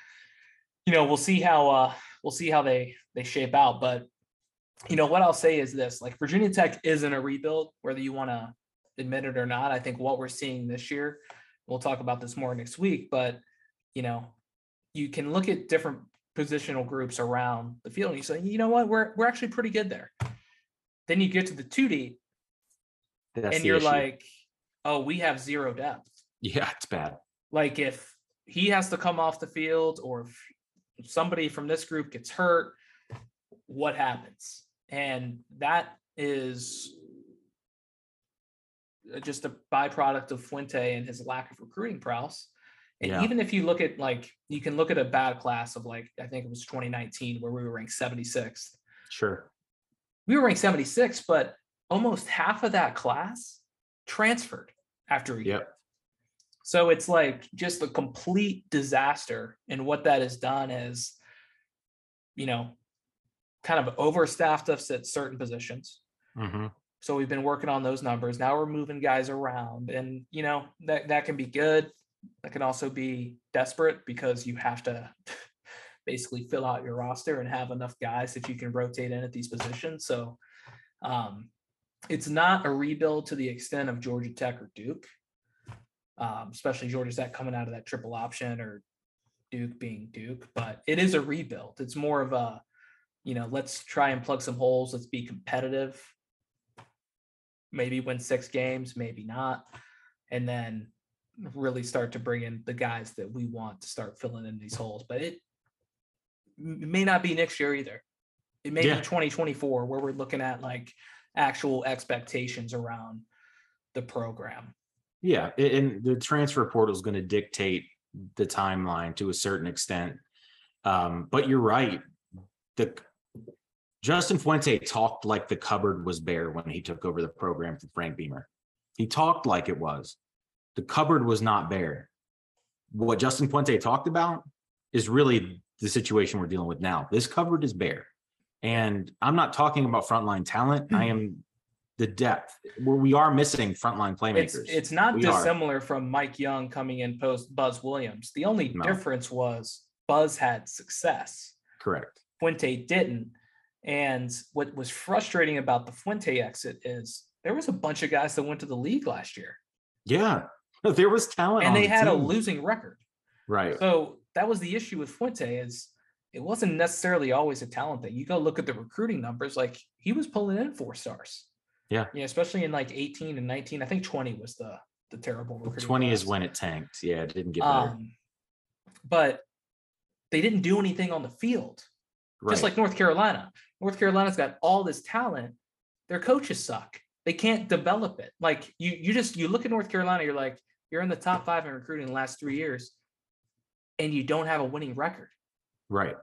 Speaker 1: you know we'll see how uh, we'll see how they they shape out. But you know what I'll say is this: like Virginia Tech isn't a rebuild, whether you want to admit it or not. I think what we're seeing this year, we'll talk about this more next week. But you know, you can look at different positional groups around the field, and you say, you know what, we're we're actually pretty good there. Then you get to the 2D
Speaker 2: That's
Speaker 1: and you're
Speaker 2: issue.
Speaker 1: like, oh, we have zero depth.
Speaker 2: yeah, it's bad.
Speaker 1: Like if he has to come off the field or if somebody from this group gets hurt, what happens? And that is just a byproduct of Fuente and his lack of recruiting prowess. And
Speaker 2: Yeah.
Speaker 1: even if you look at like, you can look at a bad class of like, I think it was 2019 where we were ranked 76th.
Speaker 2: Sure.
Speaker 1: We were ranked 76, but almost half of that class transferred after a year.
Speaker 2: Yep.
Speaker 1: So it's like just a complete disaster. And what that has done is, you know, kind of overstaffed us at certain positions.
Speaker 2: hmm
Speaker 1: So we've been working on those numbers. Now we're moving guys around. And, you know, that, that can be good. That can also be desperate because you have to basically fill out your roster and have enough guys that you can rotate in at these positions. So um, it's not a rebuild to the extent of Georgia Tech or Duke, um, especially Georgia Tech coming out of that triple option or Duke being Duke, but it is a rebuild. It's more of a, you know, let's try and plug some holes. Let's be competitive. Maybe win six games, maybe not. And then really start to bring in the guys that we want to start filling in these holes. But it, may not be next year either. It may
Speaker 2: Yeah.
Speaker 1: be 2024 where we're looking at like actual expectations around the program.
Speaker 2: Yeah, and the transfer portal is going to dictate the timeline to a certain extent. Um, but you're right. The Justin Fuente talked like the cupboard was bare when he took over the program from Frank Beamer. He talked like it was. The cupboard was not bare. What Justin Fuente talked about is really the situation we're dealing with now. This cupboard is bare. And I'm not talking about frontline talent. I hmm. am the depth where we are missing frontline playmakers.
Speaker 1: It's it's not
Speaker 2: We are.
Speaker 1: dissimilar from Mike Young coming in post Buzz Williams. The only
Speaker 2: No.
Speaker 1: difference was Buzz had success.
Speaker 2: correct.
Speaker 1: Fuente didn't. And what was frustrating about the Fuente exit is there was a bunch of guys that went to the league last year
Speaker 2: Yeah, there was talent,
Speaker 1: and they
Speaker 2: the
Speaker 1: had a losing record.
Speaker 2: right.
Speaker 1: So that was the issue with Fuente is it wasn't necessarily always a talent thing. You go look at the recruiting numbers, like he was pulling in four stars.
Speaker 2: Yeah.
Speaker 1: Yeah, especially in like 18 and 19. I think 20 was the the terrible recruiting.
Speaker 2: Twenty is when it tanked. Yeah, it didn't get better.
Speaker 1: um but they didn't do anything on the field.
Speaker 2: right.
Speaker 1: just like North Carolina. North Carolina's got all this talent. Their coaches suck. They can't develop it. Like you, you just you look at North Carolina, you're like, you're in the top five in recruiting the last three years, and you don't have a winning record.
Speaker 2: right.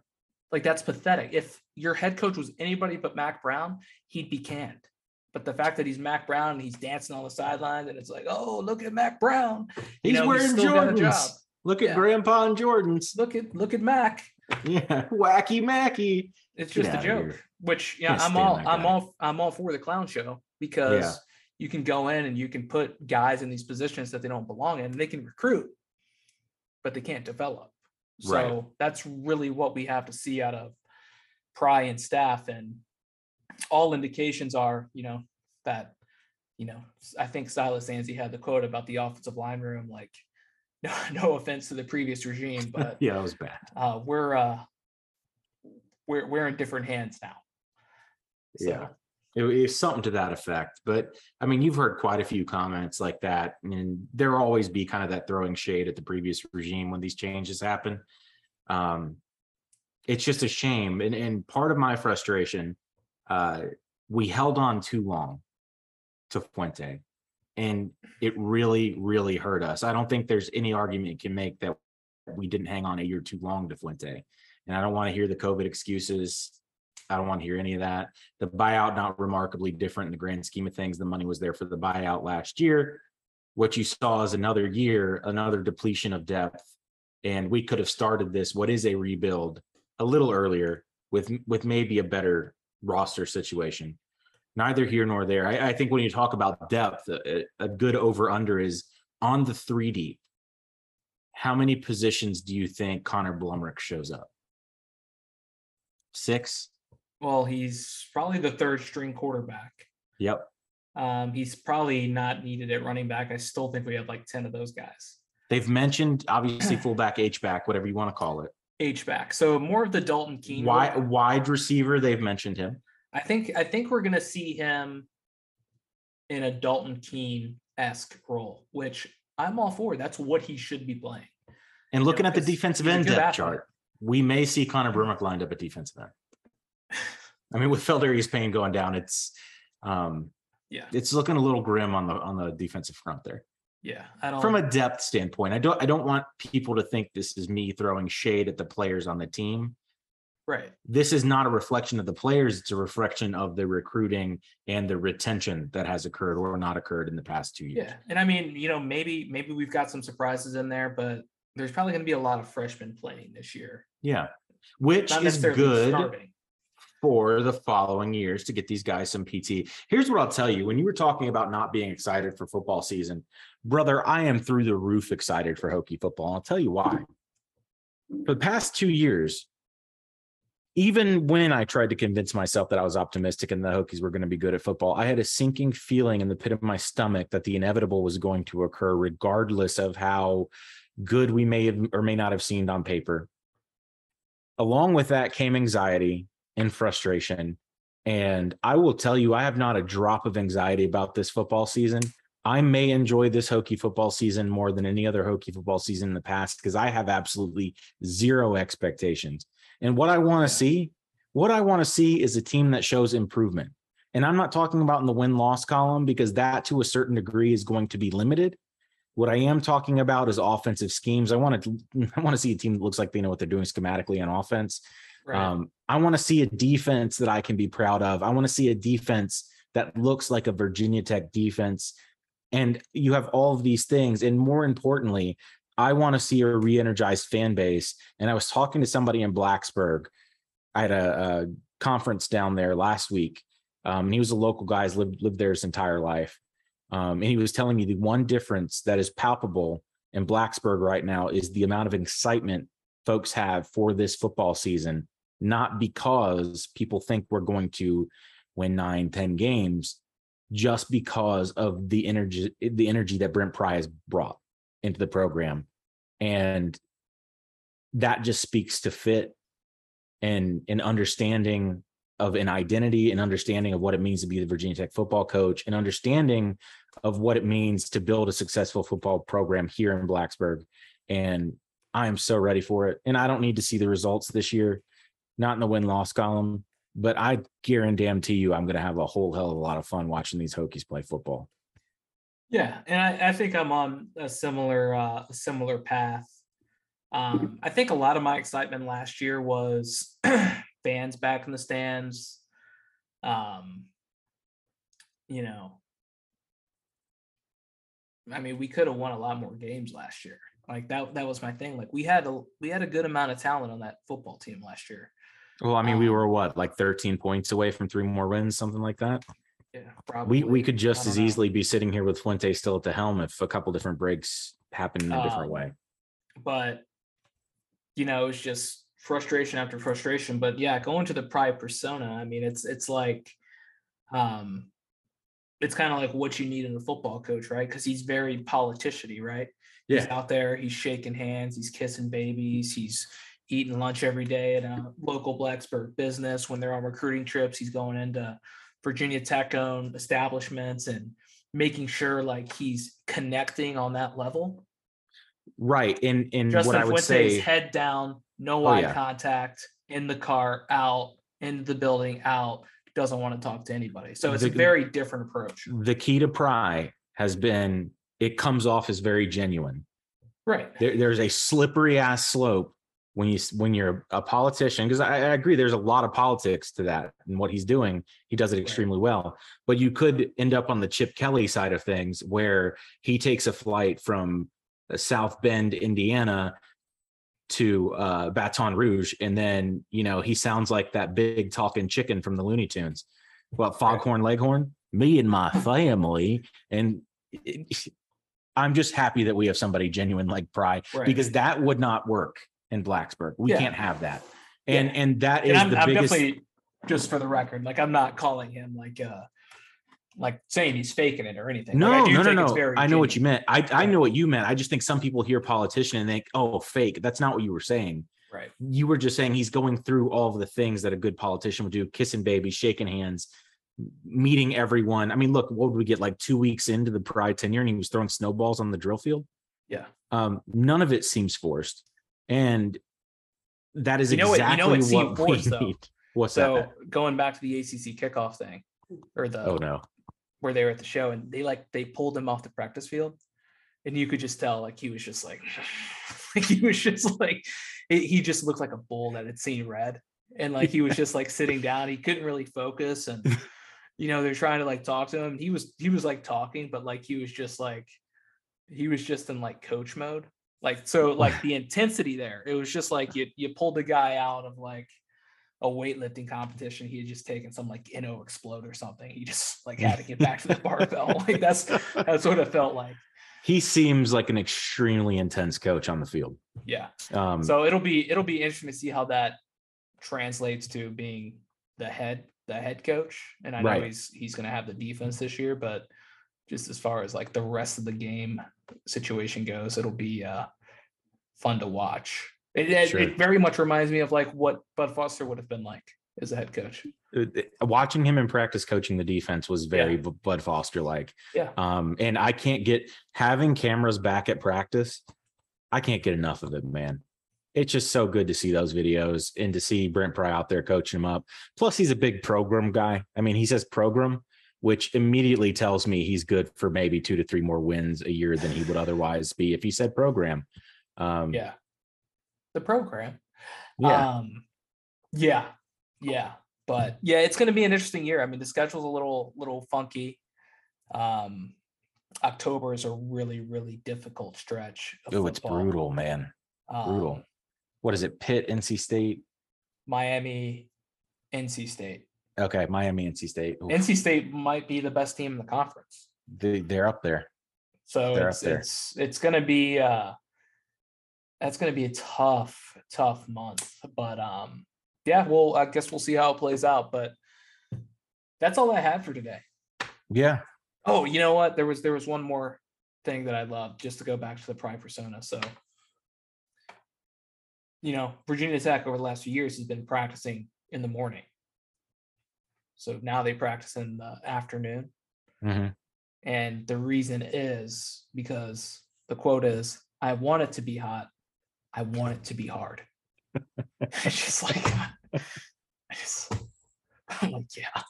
Speaker 1: Like that's pathetic. If your head coach was anybody but Mack Brown, he'd be canned. But the fact that he's Mack Brown and he's dancing on the sidelines, and it's like, oh, look at Mack Brown. You
Speaker 2: He's
Speaker 1: know,
Speaker 2: wearing
Speaker 1: still got a job.
Speaker 2: Jordans. Look at
Speaker 1: Yeah.
Speaker 2: Grandpa and Jordans.
Speaker 1: Look at look at Mack.
Speaker 2: Yeah, wacky Mackey.
Speaker 1: It's
Speaker 2: Get
Speaker 1: just a joke.
Speaker 2: here.
Speaker 1: Which yeah, I'm all I'm all I'm all for the clown show because you can go in and you can put guys in these positions that they don't belong in. and They can recruit, but they can't develop. So
Speaker 2: Right.
Speaker 1: that's really what we have to see out of Pry and staff. And all indications are, you know, that, you know, I think Silas Dzansi had the quote about the offensive line room, like, no, no offense to the previous regime, but
Speaker 2: Yeah, that was bad.
Speaker 1: uh, we're uh, we're we're in different hands now.
Speaker 2: Yeah. It was something to that effect. But I mean, you've heard quite a few comments like that, and there'll always be kind of that throwing shade at the previous regime when these changes happen. Um, it's just a shame, and and part of my frustration, uh, we held on too long to Fuente, and it really, really hurt us. I don't think there's any argument you can make that we didn't hang on a year too long to Fuente, and I don't want to hear the COVID excuses. I don't want to hear any of that. The buyout not remarkably different in the grand scheme of things. The money was there for the buyout last year. What you saw is another year, another depletion of depth, and we could have started this what is a rebuild a little earlier with with maybe a better roster situation. Neither here nor there. I, I think when you talk about depth, a, a good over under is on the three deep. How many positions do you think Connor Blumrick shows up? Six.
Speaker 1: Well, he's probably the third string quarterback.
Speaker 2: Yep.
Speaker 1: Um, he's probably not needed at running back. I still think we have like 10 of those guys.
Speaker 2: They've mentioned obviously fullback, H back, whatever you want to call it.
Speaker 1: H back. So more of the Dalton Keene.
Speaker 2: Wide,
Speaker 1: role.
Speaker 2: wide receiver, they've mentioned him.
Speaker 1: I think I think we're gonna see him in a Dalton Keene esque role, which I'm all for. That's what he should be playing.
Speaker 2: And looking at the defensive end depth
Speaker 1: athlete.
Speaker 2: chart, we may see Connor Blumrick lined up at defensive end. I mean, with Feldarius Payne going down, it's um
Speaker 1: Yeah,
Speaker 2: it's looking a little grim on the on the defensive front there.
Speaker 1: yeah. I don't.
Speaker 2: From a depth standpoint, I don't I don't want people to think this is me throwing shade at the players on the team.
Speaker 1: right.
Speaker 2: This is not a reflection of the players, it's a reflection of the recruiting and the retention that has occurred or not occurred in the past two years.
Speaker 1: Yeah, and I mean, you know, maybe maybe we've got some surprises in there, but there's probably going to be a lot of freshmen playing this year.
Speaker 2: Yeah. Which is good
Speaker 1: starting.
Speaker 2: For the following years to get these guys some PT. Here's what I'll tell you when you were talking about not being excited for football season, brother, I am through the roof excited for Hokie football. And I'll tell you why. For the past two years, even when I tried to convince myself that I was optimistic and the Hokies were going to be good at football, I had a sinking feeling in the pit of my stomach that the inevitable was going to occur, regardless of how good we may have or may not have seemed on paper. Along with that came anxiety and frustration. And I will tell you, I have not a drop of anxiety about this football season. I may enjoy this Hokie football season more than any other Hokie football season in the past because I have absolutely zero expectations. And what I want to see, what I want to see is a team that shows improvement. And I'm not talking about in the win loss column because that to a certain degree is going to be limited. What I am talking about is offensive schemes. I want to I want to see a team that looks like they know what they're doing schematically on offense.
Speaker 1: Right.
Speaker 2: Um, I want to see a defense that I can be proud of. I want to see a defense that looks like a Virginia Tech defense. And you have all of these things. And more importantly, I want to see a re energized fan base. And I was talking to somebody in Blacksburg. I had a, a conference down there last week. Um, and he was a local guy, has lived, lived there his entire life. Um, and he was telling me the one difference that is palpable in Blacksburg right now is the amount of excitement folks have for this football season, not because people think we're going to win nine, 10 games, just because of the energy, the energy that Brent Pry has brought into the program. And that just speaks to fit and an understanding of an identity and understanding of what it means to be the Virginia Tech football coach and understanding of what it means to build a successful football program here in Blacksburg. And I am so ready for it. And I don't need to see the results this year, not in the win loss column, but I guarantee you I'm going to have a whole hell of a lot of fun watching these Hokies play football.
Speaker 1: Yeah, and I, I think I'm on a similar uh, similar path. Um, I think a lot of my excitement last year was fans back in the stands. Um, you know, I mean, we could have won a lot more games last year. Like that that was my thing. Like we had a we had a good amount of talent on that football team last year.
Speaker 2: Well, I mean, we
Speaker 1: Um,
Speaker 2: were what, like 13 points away from three more wins, something like that.
Speaker 1: Yeah, probably.
Speaker 2: We we could just as
Speaker 1: know.
Speaker 2: easily be sitting here with Fuente still at the helm if a couple different breaks happen in a different
Speaker 1: Um,
Speaker 2: way.
Speaker 1: but you know it's just frustration after frustration but yeah going to the Pry persona i mean it's it's like um it's kind of like what you need in a football coach right because he's very politician-y right he's out there he's shaking hands he's kissing babies he's eating lunch every day at a local blacksburg business when they're on recruiting trips he's going into virginia tech owned establishments and making sure like he's connecting on that level
Speaker 2: Right. And and
Speaker 1: Justin
Speaker 2: what I would
Speaker 1: Fuente's
Speaker 2: say
Speaker 1: head down, no
Speaker 2: Oh,
Speaker 1: eye
Speaker 2: yeah.
Speaker 1: contact, in the car, out, in the building, out, doesn't want to talk to anybody. So it's a very different approach.
Speaker 2: the key to Pry has been it comes off as very genuine.
Speaker 1: Right.
Speaker 2: There, there's a slippery ass slope when you when you're a politician because I, I agree there's a lot of politics to that and what he's doing he does it extremely well but you could end up on the chip kelly side of things where he takes a flight from uh, south bend indiana to uh, baton rouge and then you know he sounds like that big talking chicken from the looney tunes. What foghorn leghorn? Me and my family and it- i'm just happy that we have somebody genuine like pry
Speaker 1: Right.
Speaker 2: because that would not work in Blacksburg. We
Speaker 1: Yeah.
Speaker 2: can't have that. And
Speaker 1: Yeah.
Speaker 2: and that is
Speaker 1: and I'm,
Speaker 2: the
Speaker 1: I'm
Speaker 2: biggest
Speaker 1: definitely just for the record, like I'm not calling him like uh like saying he's faking it or anything. Like,
Speaker 2: No,
Speaker 1: do
Speaker 2: no, no, no. I know what you meant. I, I know what you meant. I just think some people hear politician and think, oh, fake. That's not what you were saying.
Speaker 1: Right.
Speaker 2: You were just saying he's going through all of the things that a good politician would do, kissing babies, shaking hands, meeting everyone. I mean, look, what would we get like two weeks into the Pry tenure and he was throwing snowballs on the drill field?
Speaker 1: Yeah.
Speaker 2: Um, none of it seems forced. And that is
Speaker 1: You know what- you
Speaker 2: exactly
Speaker 1: know what
Speaker 2: what we
Speaker 1: though?
Speaker 2: need. What's
Speaker 1: So
Speaker 2: that?
Speaker 1: going back to the ACC kickoff thing or the
Speaker 2: Oh no.
Speaker 1: where they were at the show and they like they pulled him off the practice field and you could just tell like he was just like like he was just like he he just looked like a bull that had seen red and like he was just like sitting down he couldn't really focus and you know they're trying to like talk to him he was he was like talking but like he was just like he was just in like coach mode like so like the intensity there it was just like you you pulled the guy out of like a weightlifting competition. He had just taken some like N.O.-Xplode or something. He just like had to get back to the barbell. Like that's that's what it felt like.
Speaker 2: He seems like an extremely intense coach on the field.
Speaker 1: Yeah.
Speaker 2: Um,
Speaker 1: So it'll be it'll be interesting to see how that translates to being the head the head coach. And I know
Speaker 2: Right.
Speaker 1: he's he's gonna have the defense this year, but just as far as like the rest of the game situation goes, it'll be uh fun to watch. It, it,
Speaker 2: Sure.
Speaker 1: it very much reminds me of like what Bud Foster would have been like. as a head coach.
Speaker 2: Uh, Watching him in practice coaching the defense was very B- Bud Foster like.
Speaker 1: Yeah.
Speaker 2: Um, and I can't get having cameras back at practice. I can't get enough of it, man. It's just so good to see those videos and to see Brent Pry out there coaching him up. Plus, he's a big program guy. I mean, he says program, which immediately tells me he's good for maybe two to three more wins a year than he would otherwise be if he said program. Um,
Speaker 1: Yeah. The program.
Speaker 2: yeah.
Speaker 1: Um, yeah, yeah, but yeah, it's going to be an interesting year. I mean, the schedule's a little little funky. Um, October is a really really difficult stretch.
Speaker 2: oh, it's brutal, man. Brutal.
Speaker 1: Um,
Speaker 2: What is it? Pitt, NC State.
Speaker 1: Miami, NC State.
Speaker 2: Okay, Miami, NC State. Oof,
Speaker 1: NC State might be the best team in the conference.
Speaker 2: they, they're up there.
Speaker 1: So
Speaker 2: They're
Speaker 1: it's
Speaker 2: there.
Speaker 1: it's it's going to be uh that's going to be a tough tough month, but um yeah, well, I guess we'll see how it plays out, but that's all I had for today.
Speaker 2: Yeah.
Speaker 1: Oh, you know what? There was there was one more thing that I loved just to go back to the prime persona. So, you know, Virginia Tech over the last few years has been practicing in the morning. So now they practice in the afternoon.
Speaker 2: hmm
Speaker 1: And the reason is because the quote is, I want it to be hot. I want it to be hard. it's just like, I just, I'm like, yeah,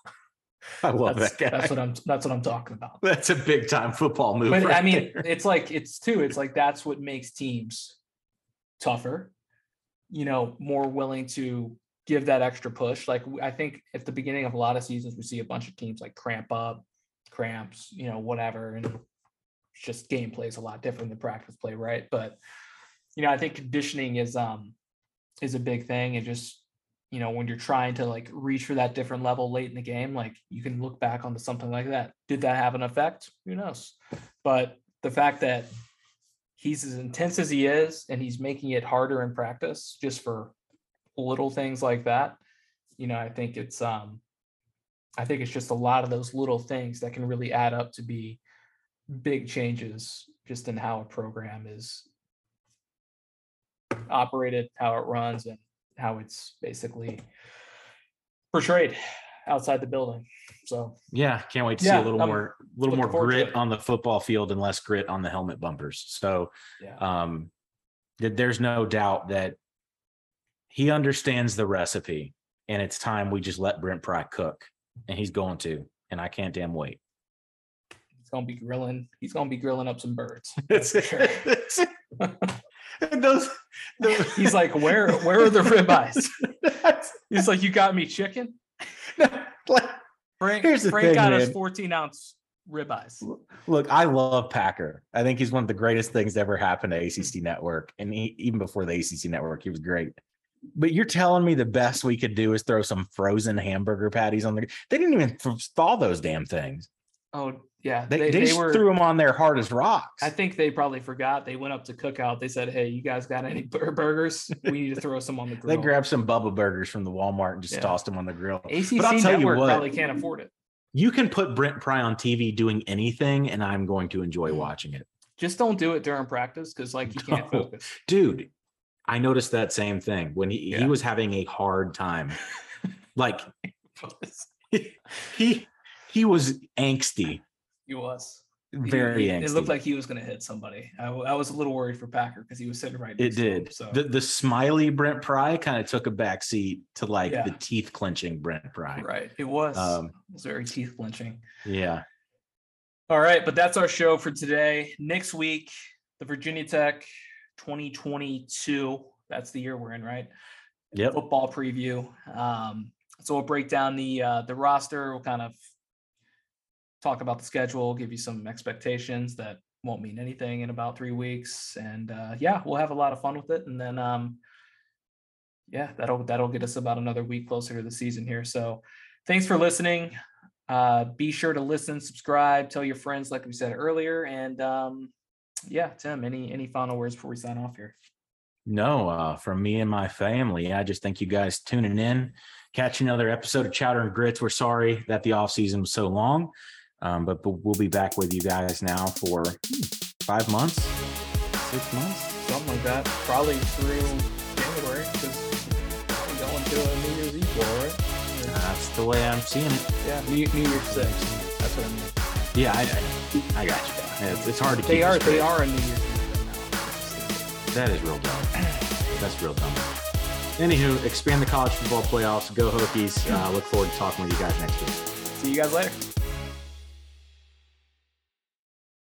Speaker 2: I love
Speaker 1: that's,
Speaker 2: that guy.
Speaker 1: that's what I'm, that's what I'm talking about.
Speaker 2: That's a big time football move.
Speaker 1: But I mean,
Speaker 2: there.
Speaker 1: it's like, it's too, it's like, that's what makes teams tougher, you know, more willing to give that extra push. Like, I think at the beginning of a lot of seasons, we see a bunch of teams like cramp up, cramps, you know, whatever. And just gameplay is a lot different than practice play, right? But, you know, I think conditioning is, um, is a big thing. And just, you know, when you're trying to like reach for that different level late in the game, like you can look back onto something like that. Did that have an effect? Who knows? But the fact that he's as intense as he is and he's making it harder in practice just for little things like that, you know, I think it's um I think it's just a lot of those little things that can really add up to be big changes just in how a program is operated, how it runs, and how it's basically portrayed outside the building. So
Speaker 2: yeah, can't wait to
Speaker 1: Yeah,
Speaker 2: see a little
Speaker 1: I'm
Speaker 2: more, little more
Speaker 1: looking forward to
Speaker 2: grit on the football field and less grit on the helmet bumpers. So
Speaker 1: yeah.
Speaker 2: um th- there's no doubt that he understands the recipe and it's time we just let Brent Pry cook and he's going to and I can't damn wait.
Speaker 1: He's gonna be grilling. He's gonna be grilling up some birds. That's sure.
Speaker 2: Those, those-
Speaker 1: He's like, where where are the ribeyes? He's like, you got me chicken.
Speaker 2: like,
Speaker 1: Frank,
Speaker 2: Here's the
Speaker 1: Frank
Speaker 2: thing,
Speaker 1: got us 14 ounce ribeyes.
Speaker 2: Look, I love Packer. I think he's one of the greatest things ever happened to ACC Network. And he, even before the ACC Network, he was great. But you're telling me the best we could do is throw some frozen hamburger patties on the. They didn't even th- thaw those damn things.
Speaker 1: Oh yeah,
Speaker 2: They,
Speaker 1: they,
Speaker 2: they, just
Speaker 1: were.
Speaker 2: threw them on there hard as rocks.
Speaker 1: I think they probably forgot. They went up to cookout. They said, "Hey, you guys got any burgers? We need to throw some on the grill."
Speaker 2: they grabbed some Bubba burgers from the Walmart and just
Speaker 1: Yeah.
Speaker 2: tossed them on the grill.
Speaker 1: ACC
Speaker 2: But I'll tell you
Speaker 1: Network
Speaker 2: what.
Speaker 1: probably can't afford it.
Speaker 2: You can put Brent Pry on TV doing anything, and I'm going to enjoy mm. watching it.
Speaker 1: Just don't do it during practice because like you can't
Speaker 2: No.
Speaker 1: focus.
Speaker 2: dude i noticed that same thing when he, he was having a hard time like he he was angsty
Speaker 1: he was
Speaker 2: very
Speaker 1: he-
Speaker 2: angsty
Speaker 1: It looked like he was going to hit somebody. I, I, was a little worried for Packer because he was sitting right.
Speaker 2: it
Speaker 1: to him,
Speaker 2: did
Speaker 1: So
Speaker 2: the, the smiley brent pry kind of took a back seat to like
Speaker 1: Yeah.
Speaker 2: the teeth clenching brent pry
Speaker 1: right, it was.
Speaker 2: Um,
Speaker 1: it was very teeth clenching.
Speaker 2: yeah
Speaker 1: All right, but that's our show for today. Next week, the Virginia Tech 2022. That's the year we're in, right?
Speaker 2: yep
Speaker 1: Football preview. Um, so we'll break down the uh, the roster. We'll kind of talk about the schedule, give you some expectations that won't mean anything in about three weeks, and uh, yeah, we'll have a lot of fun with it. And then, um, yeah, that'll that'll get us about another week closer to the season here. So, thanks for listening. Uh, be sure to listen, subscribe, tell your friends, like we said earlier, and um, yeah, Tim, any any final words before we sign off here?
Speaker 2: no uh from me and my family i just thank you guys tuning in catch another episode of chowder and grits we're sorry that the off season was so long um, but, but we'll be back with you guys now for hmm, five months six months
Speaker 1: something like that. Probably through January because we're going to a New Year's Eve right?
Speaker 2: That's the way I'm seeing it.
Speaker 1: Yeah, New, New Year's Six. That's what I mean.
Speaker 2: Yeah, I, I, I got you. It's, it's hard to keep.
Speaker 1: They are they are a New Year's Eve.
Speaker 2: That is real dumb. That's real dumb. Anywho, expand the college football playoffs. Go Hokies. Uh, look forward to talking with you guys next week.
Speaker 1: See you guys later.